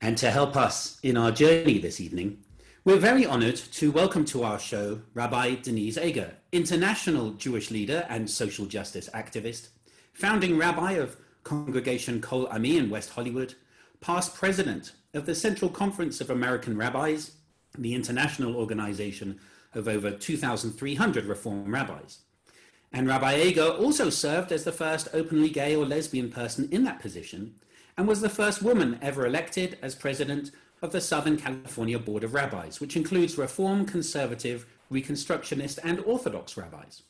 And to help us in our journey this evening, we're very honored to welcome to our show Rabbi Denise Eger, international Jewish leader and social justice activist, founding rabbi of Congregation Kol Ami in West Hollywood, past president of the Central Conference of American Rabbis, the international organization of over 2,300 Reform rabbis. And Rabbi Eger also served as the first openly gay or lesbian person in that position and was the first woman ever elected as president of the Southern California Board of Rabbis, which includes Reform, Conservative, Reconstructionist, and Orthodox rabbis.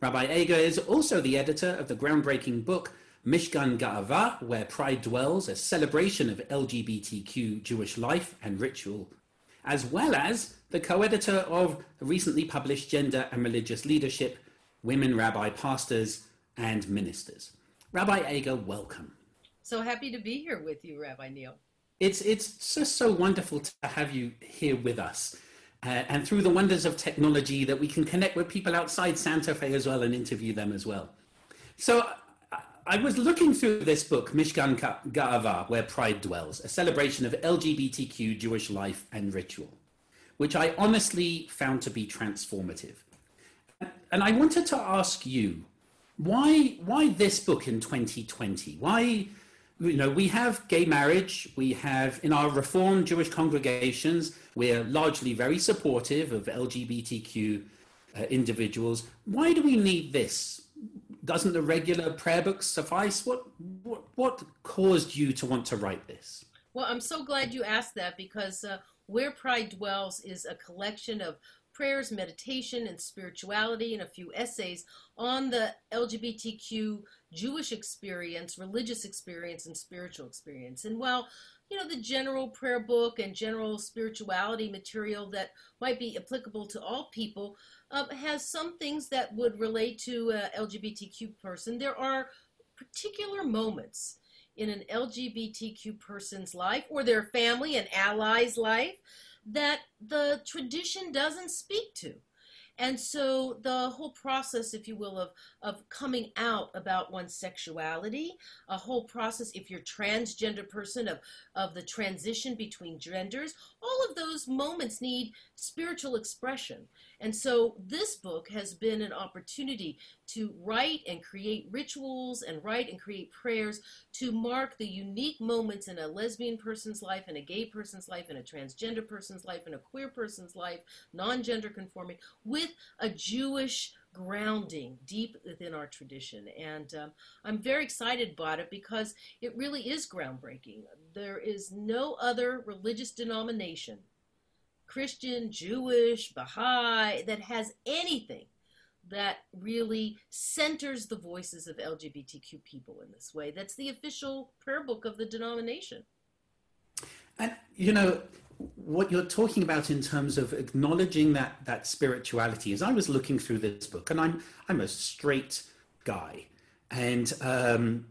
Rabbi Eger is also the editor of the groundbreaking book Mishkan Ga'ava, Where Pride Dwells, a celebration of LGBTQ Jewish life and ritual, as well as the co editor of the recently published Gender and Religious Leadership Women Rabbi Pastors and Ministers. Rabbi Eger, welcome. So happy to be here with you, Rabbi Neil. It's, it's just so wonderful to have you here with us. Uh, and through the wonders of technology, that we can connect with people outside Santa Fe as well and interview them as well. So I was looking through this book, Mishkan Ga'ava, Where Pride Dwells, a celebration of LGBTQ Jewish life and ritual, which I honestly found to be transformative. And I wanted to ask you, why, why this book in 2020? Why you know, we have gay marriage. We have in our Reformed Jewish congregations, we're largely very supportive of LGBTQ uh, individuals. Why do we need this? Doesn't the regular prayer book suffice? What, what, what caused you to want to write this? Well, I'm so glad you asked that because uh, Where Pride Dwells is a collection of prayers, meditation, and spirituality, and a few essays on the LGBTQ Jewish experience, religious experience, and spiritual experience. And while you know the general prayer book and general spirituality material that might be applicable to all people uh, has some things that would relate to a LGBTQ person. There are particular moments in an LGBTQ person's life or their family and allies' life that the tradition doesn't speak to. And so the whole process, if you will, of, of coming out about one's sexuality, a whole process, if you're transgender person, of, of the transition between genders, all of those moments need spiritual expression. And so this book has been an opportunity to write and create rituals and write and create prayers to mark the unique moments in a lesbian person's life, in a gay person's life, in a transgender person's life, in a queer person's life, non gender conforming, with a Jewish grounding deep within our tradition. And um, I'm very excited about it because it really is groundbreaking. There is no other religious denomination, Christian, Jewish, Baha'i, that has anything that really centers the voices of LGBTQ people in this way. That's the official prayer book of the denomination. And, you know, what you're talking about in terms of acknowledging that that spirituality is I was looking through this book and I'm I'm a straight guy. And um,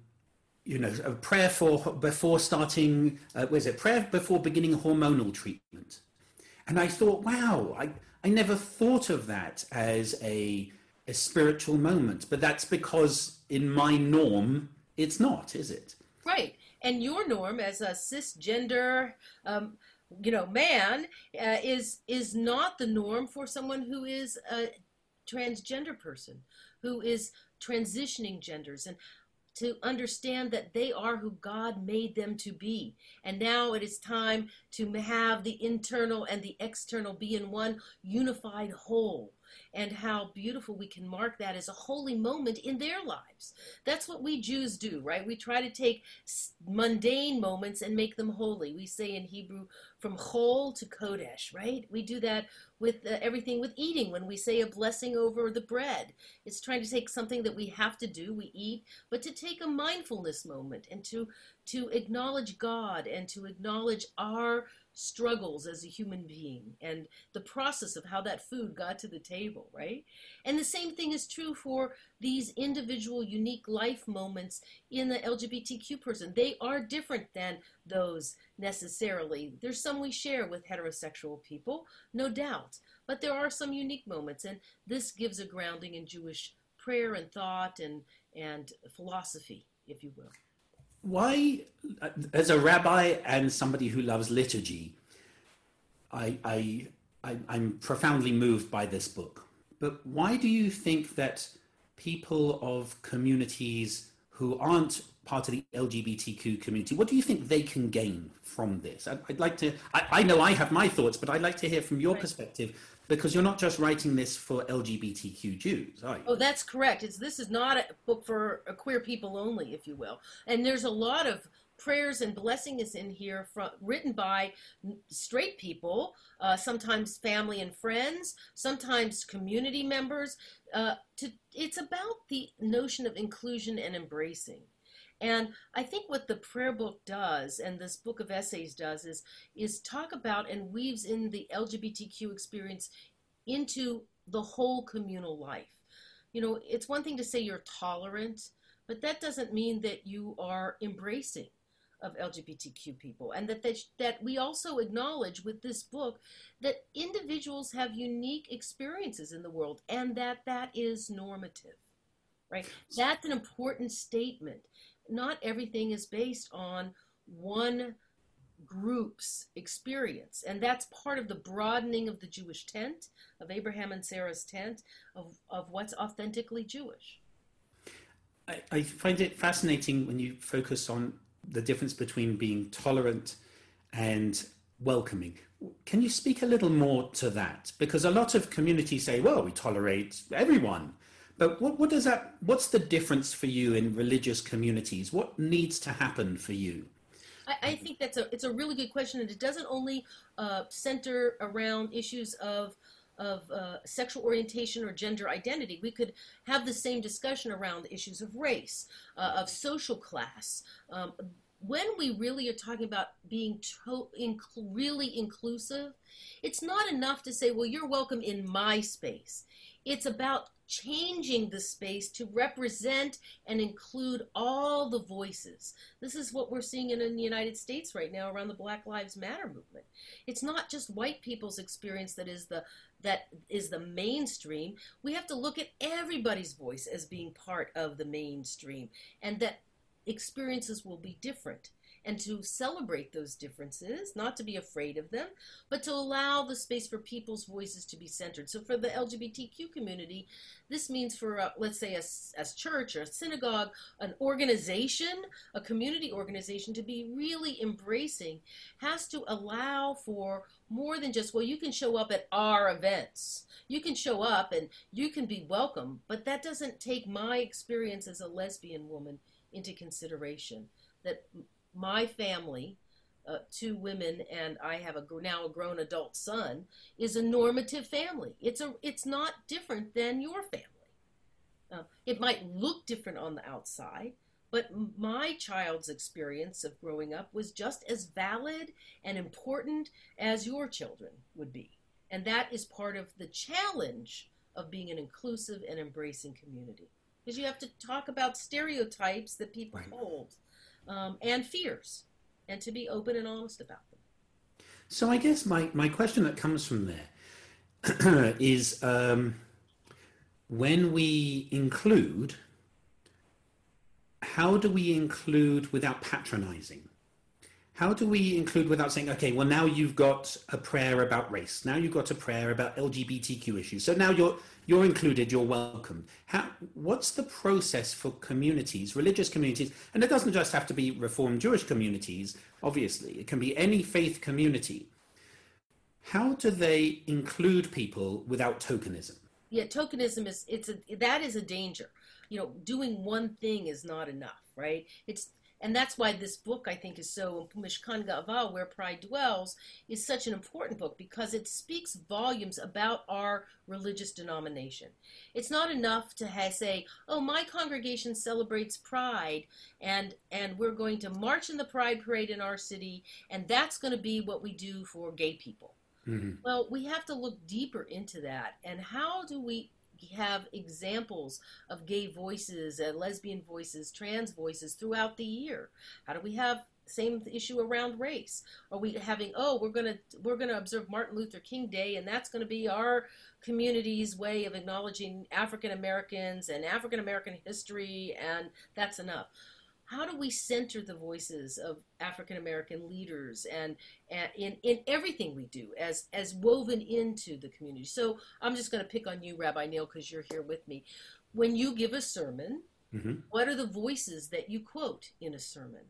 you know a prayer for before starting uh, was it? Prayer before beginning hormonal treatment. And I thought wow I I never thought of that as a a spiritual moment but that's because in my norm it's not is it? Right. And your norm as a cisgender um, you know man uh, is is not the norm for someone who is a transgender person who is transitioning genders and to understand that they are who God made them to be. And now it is time to have the internal and the external be in one unified whole and how beautiful we can mark that as a holy moment in their lives. That's what we Jews do, right? We try to take mundane moments and make them holy. We say in Hebrew, from chol to kodesh, right? We do that with uh, everything with eating when we say a blessing over the bread. It's trying to take something that we have to do, we eat, but to take a mindfulness moment and to to acknowledge God and to acknowledge our struggles as a human being and the process of how that food got to the table, right? And the same thing is true for these individual unique life moments in the LGBTQ person. They are different than those necessarily. There's some we share with heterosexual people, no doubt, but there are some unique moments, and this gives a grounding in Jewish prayer and thought and, and philosophy, if you will why, uh, as a rabbi and somebody who loves liturgy, I, I, I, I'm profoundly moved by this book. But why do you think that people of communities who aren't part of the LGBTQ community, what do you think they can gain from this? I'd, I'd like to, I, I, know I have my thoughts, but I'd like to hear from your right. perspective because you're not just writing this for LGBTQ Jews, are you? Oh, that's correct. It's, this is not a book for queer people only, if you will. And there's a lot of prayers and blessings in here from, written by straight people, uh, sometimes family and friends, sometimes community members. Uh, to, it's about the notion of inclusion and embracing. And I think what the prayer book does, and this book of essays does, is is talk about and weaves in the LGBTQ experience into the whole communal life. You know, it's one thing to say you're tolerant, but that doesn't mean that you are embracing of LGBTQ people, and that they, that we also acknowledge with this book that individuals have unique experiences in the world, and that that is normative, right? That's an important statement not everything is based on one group's experience. And that's part of the broadening of the Jewish tent, of Abraham and Sarah's tent, of, of what's authentically Jewish. I, I find it fascinating when you focus on the difference between being tolerant and welcoming. Can you speak a little more to that? Because a lot of communities say, well, we tolerate everyone. But what, what does that? What's the difference for you in religious communities? What needs to happen for you? I, I think that's a it's a really good question, and it doesn't only uh, center around issues of of uh, sexual orientation or gender identity. We could have the same discussion around issues of race, uh, of social class. Um, when we really are talking about being to- inc- really inclusive, it's not enough to say, well, you're welcome in my space. It's about changing the space to represent and include all the voices. This is what we're seeing in, in, the United States right now around the Black Lives Matter movement. It's not just white people's experience that is the that is the mainstream. We have to look at everybody's voice as being part of the mainstream and that experiences will be different and to celebrate those differences, not to be afraid of them, but to allow the space for people's voices to be centered. So for the LGBTQ community, this means for, uh, let's say, a, a church or a synagogue, an organization, a community organization to be really embracing, has to allow for more than just, well, you can show up at our events. You can show up and you can be welcome, but that doesn't take my experience as a lesbian woman into consideration. That my family, uh, two women, and I have a now a grown adult son, is a normative family. It's a it's not different than your family. Uh, it might look different on the outside, but my child's experience of growing up was just as valid and important as your children would be. And that is part of the challenge of being an inclusive and embracing community. Because you have to talk about stereotypes that people right. hold um, and fears, and to be open and honest about them. So I guess my, my question that comes from there is um, when we include, how do we include without patronizing? How do we include without saying, okay, well, now you've got a prayer about race. Now you've got a prayer about LGBTQ issues. So now you're you're included, you're welcome. How, what's the process for communities, religious communities? And it doesn't just have to be Reformed Jewish communities, obviously, it can be any faith community. How do they include people without tokenism? Yeah, tokenism is it's a that is a danger. You know, doing one thing is not enough, right? It's and that's why this book I think is so Mishkan Ga'ava, where pride dwells, is such an important book because it speaks volumes about our religious denomination. It's not enough to ha- say, "Oh, my congregation celebrates pride, and and we're going to march in the pride parade in our city, and that's going to be what we do for gay people." Mm-hmm. Well, we have to look deeper into that, and how do we have examples of gay voices, lesbian voices, trans voices throughout the year? How do we have same issue around race? Are we having oh we're gonna we're gonna observe Martin Luther King Day and that's gonna be our community's way of acknowledging African Americans and African American history and that's enough how do we center the voices of African American leaders and, and, in, in everything we do as, as woven into the community? So I'm just going to pick on you, Rabbi Neil, because you're here with me. When you give a sermon, mm-hmm. what are the voices that you quote in a sermon?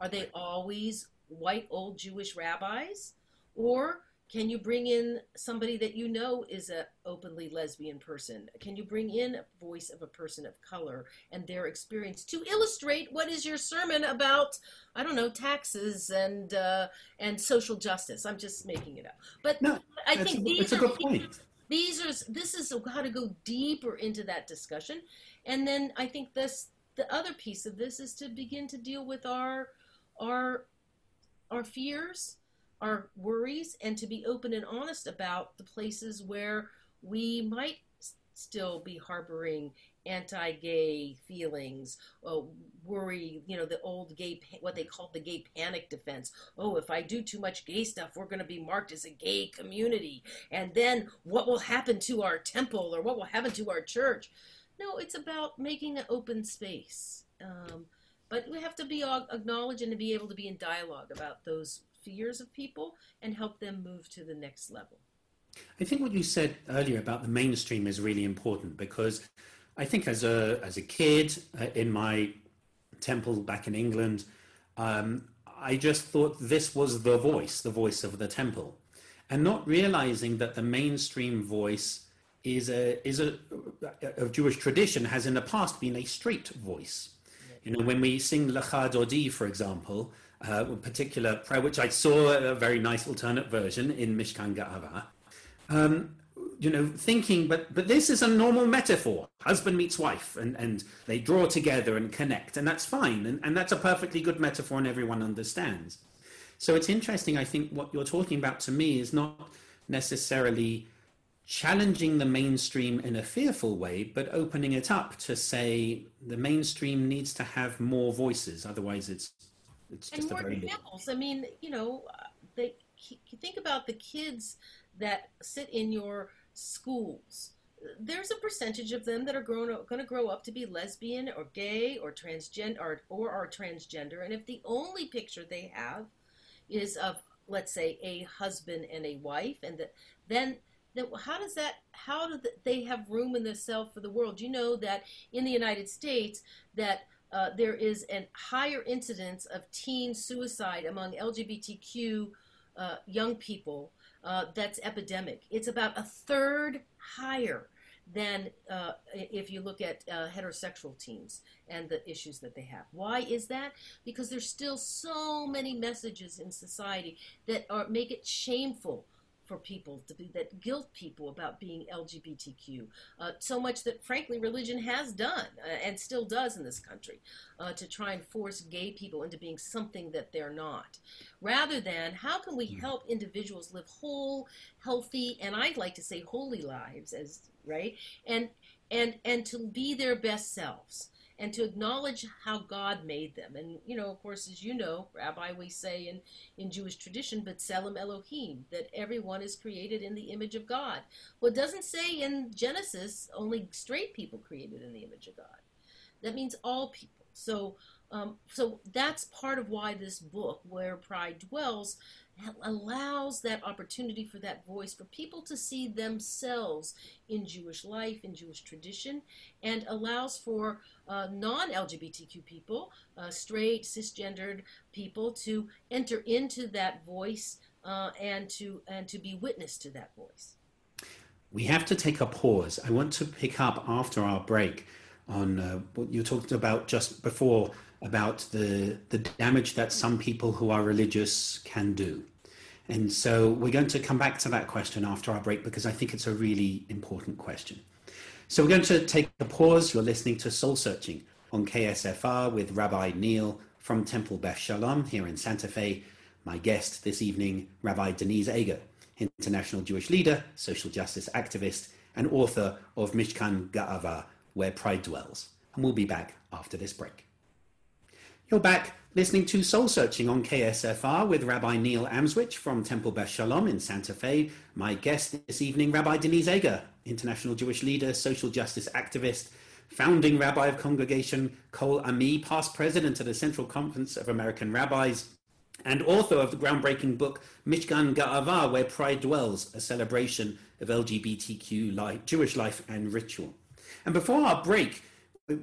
Are they always white old Jewish rabbis? Or can you bring in somebody that you know is a openly lesbian person? Can you bring in a voice of a person of color and their experience to illustrate what is your sermon about? I don't know taxes and uh, and social justice. I'm just making it up, but no, I think these are, a good point. These are this is how to go deeper into that discussion, and then I think this the other piece of this is to begin to deal with our our our fears our worries and to be open and honest about the places where we might still be harboring anti-gay feelings uh, worry you know the old gay what they called the gay panic defense. Oh if i do too much gay stuff we're going to be marked as a gay community. And then what will happen to our temple or what will happen to our church? No it's about making an open space. Um, but we have to be acknowledged and to be able to be in dialogue about those fears of people and help them move to the next level. I think what you said earlier about the mainstream is really important because I think as a as a kid uh, in my temple back in England, um, I just thought this was the voice, the voice of the temple, and not realizing that the mainstream voice is a is a of Jewish tradition has in the past been a straight voice. You know, when we sing Lecha Dodi, for example, uh, particular prayer, which I saw a very nice alternate version in Mishkan Ga'ava. Um, you know, thinking, but but this is a normal metaphor. Husband meets wife, and, and they draw together and connect, and that's fine, and, and that's a perfectly good metaphor, and everyone understands. So it's interesting. I think what you're talking about to me is not necessarily challenging the mainstream in a fearful way, but opening it up to say the mainstream needs to have more voices. Otherwise, it's it's and more examples. I mean, you know, they think about the kids that sit in your schools. There's a percentage of them that are grown going to grow up to be lesbian or gay or transgender or, or are transgender, and if the only picture they have is of, let's say, a husband and a wife, and that then then how does that how do they have room in themselves for the world you know that in the united states that uh, there is a higher incidence of teen suicide among LGBTQ uh, young people. Uh, that's epidemic. It's about a third higher than uh, if you look at uh, heterosexual teens and the issues that they have. Why is that? Because there's still so many messages in society that are, make it shameful for people to be that guilt people about being LGBTQ. Uh, so much that, frankly, religion has done uh, and still does in this country uh, to try and force gay people into being something that they're not. Rather than how can we hmm. help individuals live whole, healthy, and I'd like to say holy lives, as right, and and and to be their best selves and to acknowledge how God made them. And, you know, of course, as you know, Rabbi, we say in, in Jewish tradition, B'Tselem Elohim, that everyone is created in the image of God. Well, it doesn't say in Genesis only straight people created in the image of God. That means all people. So, um, so that's part of why this book, Where Pride Dwells, allows that opportunity for that voice for people to see themselves in Jewish life, in Jewish tradition, and allows for uh, non LGBTQ people, uh, straight, cisgendered people, to enter into that voice uh, and, to, and to be witness to that voice. We have to take a pause. I want to pick up after our break on uh, what you talked about just before about the, the damage that some people who are religious can do. And so we're going to come back to that question after our break because I think it's a really important question. So we're going to take a pause. You're listening to Soul Searching on KSFR with Rabbi Neil from Temple Beth Shalom here in Santa Fe. My guest this evening, Rabbi Denise Eger, international Jewish leader, social justice activist, and author of Mishkan Ga'ava, Where Pride Dwells. And we'll be back after this break. You're back listening to Soul Searching on KSFR with Rabbi Neil Amswych from Temple Beth Shalom in Santa Fe. My guest this evening, Rabbi Denise Eger, international Jewish leader, social justice activist, founding rabbi of Congregation Kol Ami, past president of the Central Conference of American Rabbis, and author of the groundbreaking book Mishkan Ga'ava, Where Pride Dwells, a celebration of LGBTQ life, Jewish life and ritual. And before our break,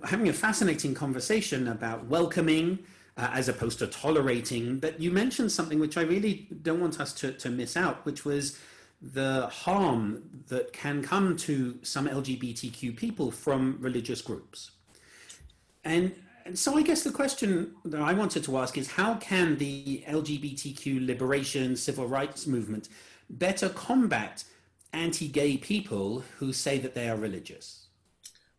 having a fascinating conversation about welcoming uh, as opposed to tolerating. But you mentioned something which I really don't want us to, to miss out, which was the harm that can come to some LGBTQ people from religious groups. And, and so I guess the question that I wanted to ask is how can the LGBTQ liberation civil rights movement better combat anti gay people who say that they are religious?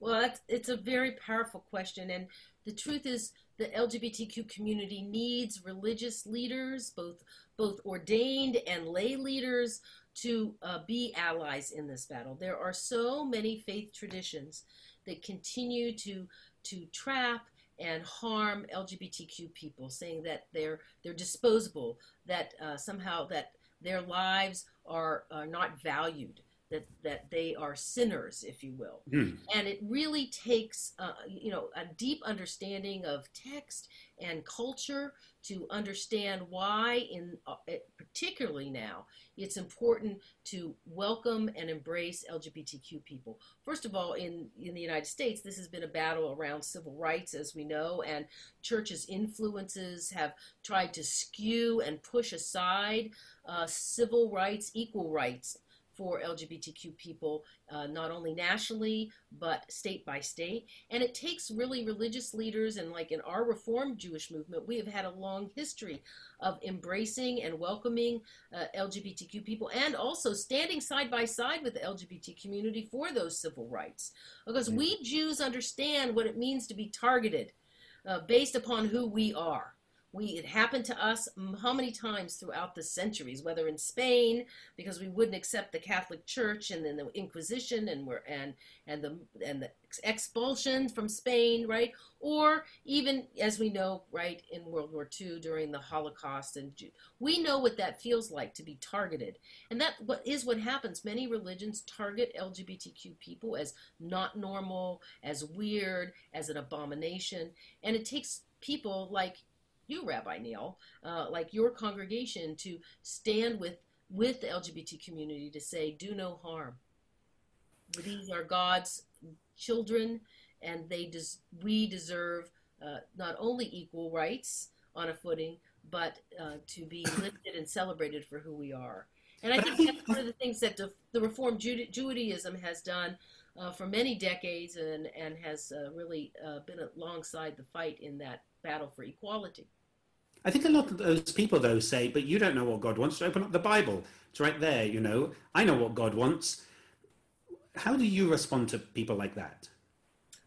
Well, it's a very powerful question. And the truth is, the LGBTQ community needs religious leaders, both both ordained and lay leaders, to uh, be allies in this battle. There are so many faith traditions that continue to to trap and harm LGBTQ people, saying that they're they're disposable, that uh, somehow that their lives are, are not valued that that they are sinners, if you will. Mm. And it really takes, uh, you know, a deep understanding of text and culture to understand why, in uh, particularly now, it's important to welcome and embrace LGBTQ people. First of all, in in the United States, this has been a battle around civil rights, as we know, and churches' influences have tried to skew and push aside uh, civil rights, equal rights for LGBTQ people, uh, not only nationally, but state by state. And it takes really religious leaders, and like in our Reformed Jewish movement, we have had a long history of embracing and welcoming uh, LGBTQ people and also standing side by side with the LGBT community for those civil rights. Because we Jews understand what it means to be targeted uh, based upon who we are we it happened to us how many times throughout the centuries whether in spain because we wouldn't accept the catholic church and then the inquisition and we're and and the and the expulsion from spain right? Or even as we know right in world war ii during the holocaust and we know what that feels like to be targeted. And that what is what happens. Many religions target lgbtq people as not normal as weird as an abomination. And it takes people like you, Rabbi Neil, uh, like your congregation, to stand with with the LGBT community to say, do no harm. These are God's children, and they des- we deserve uh, not only equal rights on a footing, but uh, to be lifted and celebrated for who we are. And I think that's one of the things that the, the Reformed Judaism has done uh, for many decades and, and has uh, really uh, been alongside the fight in that battle for equality. I think a lot of those people, though, say, but you don't know what God wants. Open up the Bible. It's right there, you know. I know what God wants. How do you respond to people like that?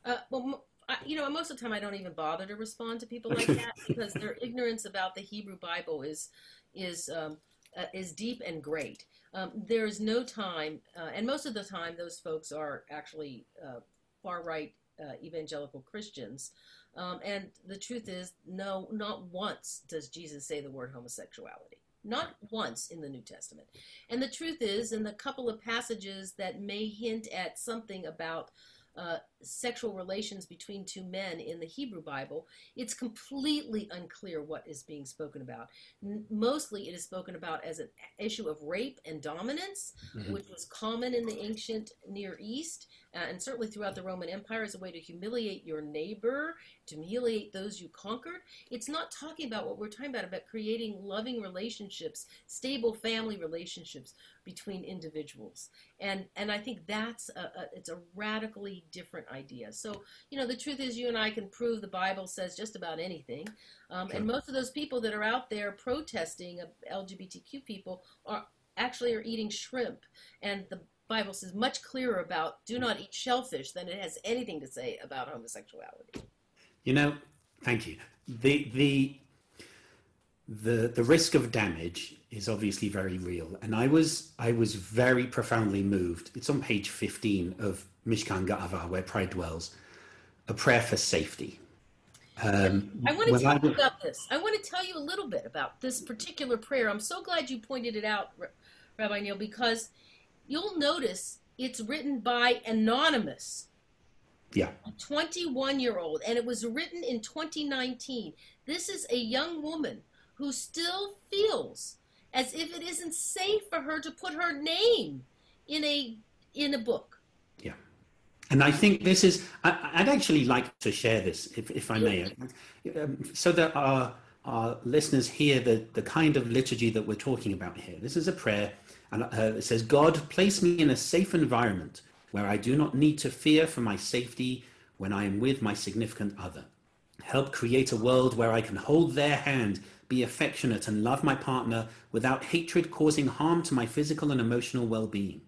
Uh, well, I, you know, most of the time I don't even bother to respond to people like that because their ignorance about the Hebrew Bible is is um, uh, is deep and great. Um, there is no time, uh, and most of the time, those folks are actually uh, far right uh, evangelical Christians. Um, and the truth is, no, not once does Jesus say the word homosexuality. Not once in the New Testament. And the truth is, in the couple of passages that may hint at something about uh, sexual relations between two men in the Hebrew Bible, it's completely unclear what is being spoken about. N- mostly it is spoken about as an issue of rape and dominance, mm-hmm. which was common in the ancient Near East. Uh, and certainly throughout the Roman Empire as a way to humiliate your neighbor, to humiliate those you conquered. It's not talking about what we're talking about, about creating loving relationships, stable family relationships between individuals. And and I think that's a, a, it's a radically different idea. So, you know, the truth is you and I can prove the Bible says just about anything. Um, and most of those people that are out there protesting LGBTQ people are actually are eating shrimp and the Bible says much clearer about do not eat shellfish than it has anything to say about homosexuality. You know, thank you. The the the the risk of damage is obviously very real, and I was I was very profoundly moved. It's on page fifteen of Mishkan Ga'ava, where pride dwells, a prayer for safety. Um, I want to tell I, you about this. I want to tell you a little bit about this particular prayer. I'm so glad you pointed it out, Rabbi Neil, because you'll notice it's written by anonymous. Yeah. A 21 year old, and it was written in 2019. This is a young woman who still feels as if it isn't safe for her to put her name in a in a book. Yeah. And I think this is, I, would actually like to share this, if, if I may, um, so that our, our listeners hear the, the kind of liturgy that we're talking about here. This is a prayer and uh, it says, God, place me in a safe environment where I do not need to fear for my safety when I am with my significant other. Help create a world where I can hold their hand, be affectionate, and love my partner without hatred causing harm to my physical and emotional well being.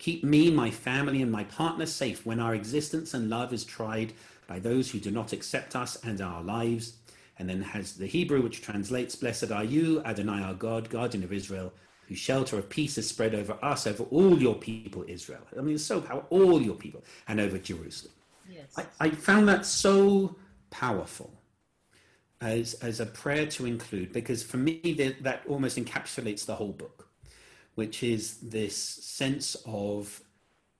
Keep me, my family, and my partner safe when our existence and love is tried by those who do not accept us and our lives. And then has the Hebrew, which translates, Blessed are you, Adonai our God, guardian of Israel whose shelter of peace is spread over us, over all your people, Israel. I mean, it's so powerful, all your people, and over Jerusalem. Yes. I, I found that so powerful as, as a prayer to include, because for me, that, that almost encapsulates the whole book, which is this sense of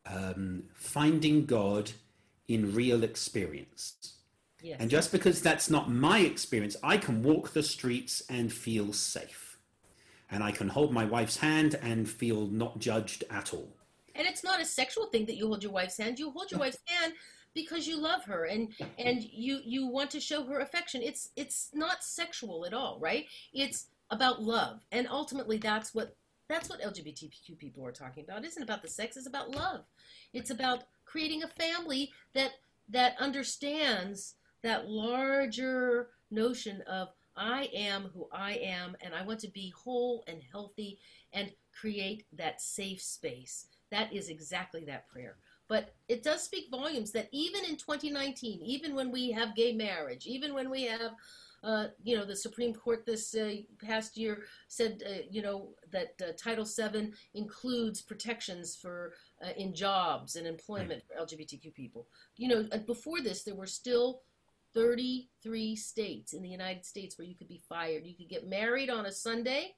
um, finding God in real experience. Yes. And just because that's not my experience, I can walk the streets and feel safe and I can hold my wife's hand and feel not judged at all. And it's not a sexual thing that you hold your wife's hand. You hold your wife's hand because you love her and and you you want to show her affection. It's it's not sexual at all, right? It's about love. And ultimately that's what that's what LGBTQ people are talking about. It isn't about the sex, it's about love. It's about creating a family that that understands that larger notion of I am who I am, and I want to be whole and healthy and create that safe space. That is exactly that prayer. But it does speak volumes that even in 2019, even when we have gay marriage, even when we have, uh, you know, the Supreme Court this uh, past year said, uh, you know, that uh, Title VII includes protections for uh, in jobs and employment for LGBTQ people. You know, before this, there were still 33 states in the United States where you could be fired. You could get married on a Sunday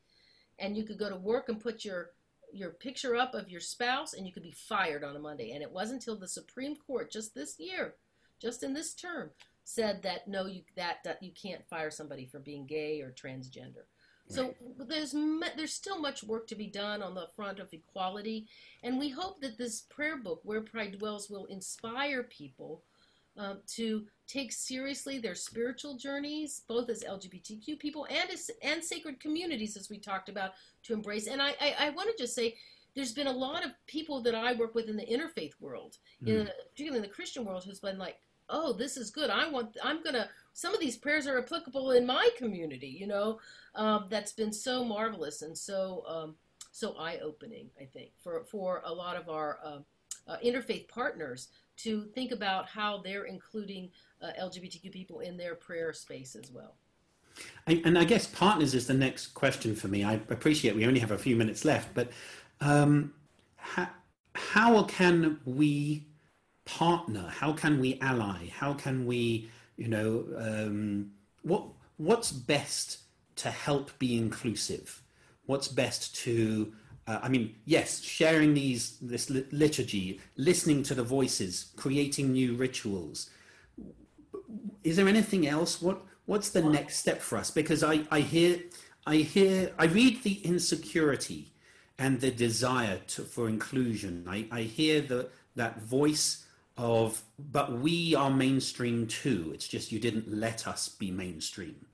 and you could go to work and put your your picture up of your spouse and you could be fired on a Monday. And it wasn't until the Supreme Court just this year, just in this term, said that no, you that, that you can't fire somebody for being gay or transgender. So there's there's still much work to be done on the front of equality, and we hope that this prayer book, Where Pride Dwells, will inspire people um, to take seriously their spiritual journeys, both as LGBTQ people and as and sacred communities, as we talked about, to embrace. And I, I, I want to just say, there's been a lot of people that I work with in the interfaith world, mm. in, particularly in the Christian world, who's been like, "Oh, this is good. I want. I'm gonna. Some of these prayers are applicable in my community. You know, um, that's been so marvelous and so um, so eye opening. I think for for a lot of our uh, uh, interfaith partners to think about how they're including uh, LGBTQ people in their prayer space as well. And I guess partners is the next question for me. I appreciate we only have a few minutes left, but um, how, how can we partner? How can we ally? How can we, you know, um, what what's best to help be inclusive? What's best to uh, I mean, yes, sharing these this liturgy, listening to the voices, creating new rituals. Is there anything else? What what's the next step for us? Because I I hear I hear I read the insecurity and the desire to, for inclusion. I, I hear the that voice of, but we are mainstream too. It's just you didn't let us be mainstream.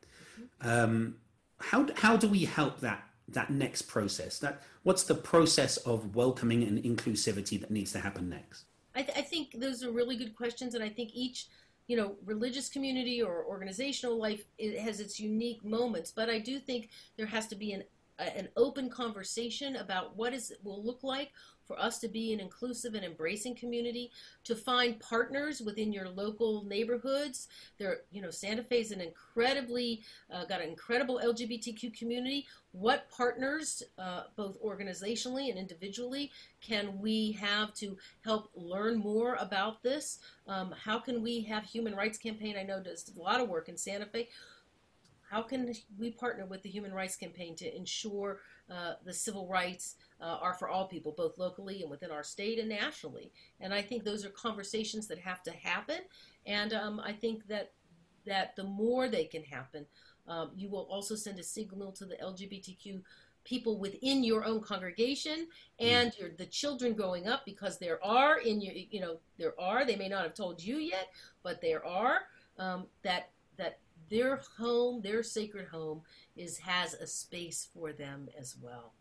Um, how how do we help that that next process? That what's the process of welcoming and inclusivity that needs to happen next? I, th- I think those are really good questions, and I think each you know religious community or organizational life it has its unique moments. But I do think there has to be an an open conversation about what is will look like for us to be an inclusive and embracing community, to find partners within your local neighborhoods. There, you know, Santa Fe is an incredibly uh, got an incredible LGBTQ community. What partners, uh, both organizationally and individually, can we have to help learn more about this? Um, how can we have Human Rights Campaign? I know does a lot of work in Santa Fe how can we partner with the Human Rights Campaign to ensure uh, the civil rights uh, are for all people, both locally and within our state and nationally? And I think those are conversations that have to happen. And um, I think that that the more they can happen, um, you will also send a signal to the LGBTQ people within your own congregation and your, the children growing up because there are in your you know there are they may not have told you yet but there are um, that that their home, their sacred home, is has a space for them as well.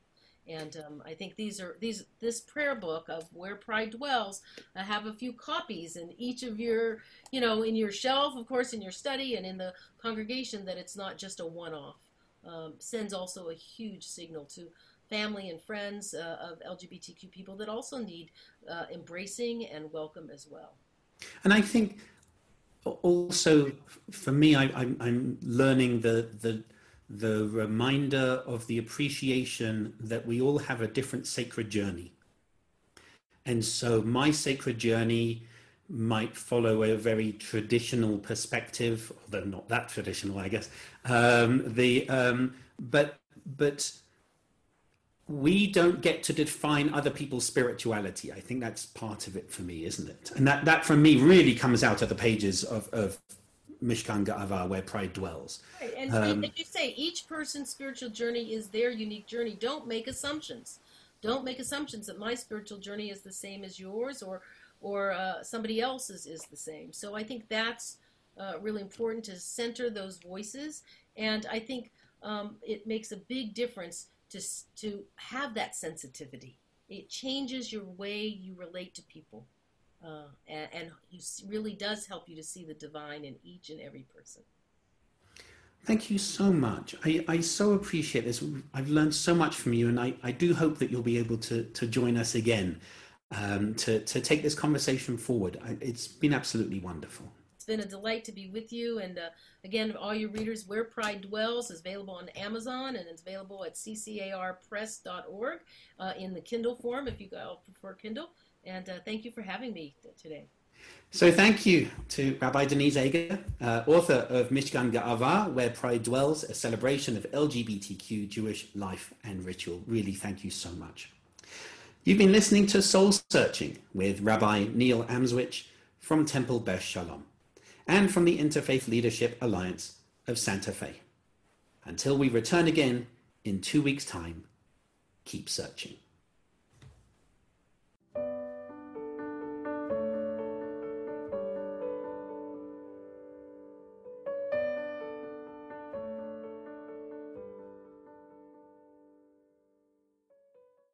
And um, I think these are these this prayer book of where pride dwells. I have a few copies in each of your, you know, in your shelf, of course, in your study and in the congregation. That it's not just a one-off. Um, sends also a huge signal to family and friends uh, of LGBTQ people that also need uh, embracing and welcome as well. And I think also for me I, am learning the the the reminder of the appreciation that we all have a different sacred journey and so my sacred journey might follow a very traditional perspective although not that traditional i guess um, the um, but but we don't get to define other people's spirituality. I think that's part of it for me, isn't it? And that, that for me really comes out of the pages of, of Mishkan Ga'ava, where pride dwells. Right. And, um, and you say each person's spiritual journey is their unique journey. Don't make assumptions. Don't make assumptions that my spiritual journey is the same as yours or or uh, somebody else's is the same. So I think that's uh, really important to center those voices. And I think um, it makes a big difference to, to have that sensitivity. It changes your way you relate to people. Uh, and, and you really does help you to see the divine in each and every person. Thank you so much. I, I so appreciate this. I've learned so much from you, and I, I do hope that you'll be able to, to join us again um, to, to take this conversation forward. I, it's been absolutely wonderful. It's been a delight to be with you. And uh, again, all your readers, Where Pride Dwells is available on Amazon and it's available at ccarpress.org uh, in the Kindle form if you prefer Kindle. And uh, thank you for having me today. So thank you to Rabbi Denise Eger, uh, author of Mishkan Ga'ava, Where Pride Dwells, a celebration of LGBTQ Jewish life and ritual. Really, thank you so much. You've been listening to Soul Searching with Rabbi Neil Amswych from Temple Beth Shalom and from the Interfaith Leadership Alliance of Santa Fe. Until we return again in two weeks' time, keep searching.